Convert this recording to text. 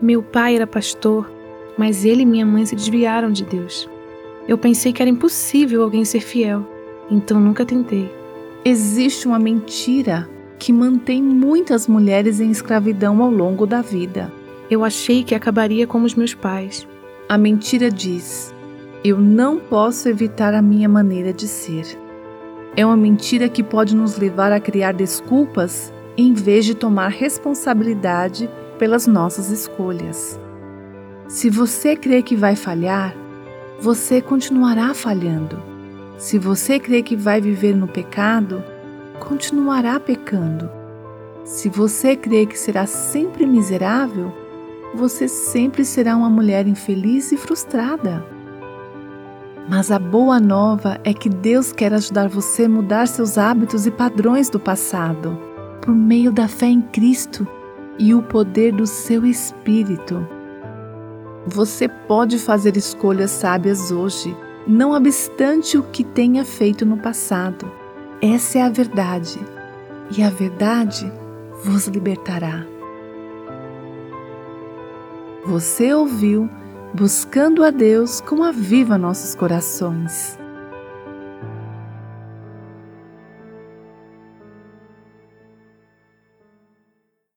Meu pai era pastor, mas ele e minha mãe se desviaram de Deus. Eu pensei que era impossível alguém ser fiel, então nunca tentei. Existe uma mentira que mantém muitas mulheres em escravidão ao longo da vida. Eu achei que acabaria como os meus pais. A mentira diz: Eu não posso evitar a minha maneira de ser. É uma mentira que pode nos levar a criar desculpas em vez de tomar responsabilidade pelas nossas escolhas. Se você crê que vai falhar, você continuará falhando. Se você crê que vai viver no pecado, continuará pecando. Se você crê que será sempre miserável, você sempre será uma mulher infeliz e frustrada. Mas a boa nova é que Deus quer ajudar você a mudar seus hábitos e padrões do passado por meio da fé em Cristo e o poder do seu Espírito. Você pode fazer escolhas sábias hoje, não obstante o que tenha feito no passado. Essa é a verdade, e a verdade vos libertará. Você ouviu Buscando a Deus como aviva nossos corações.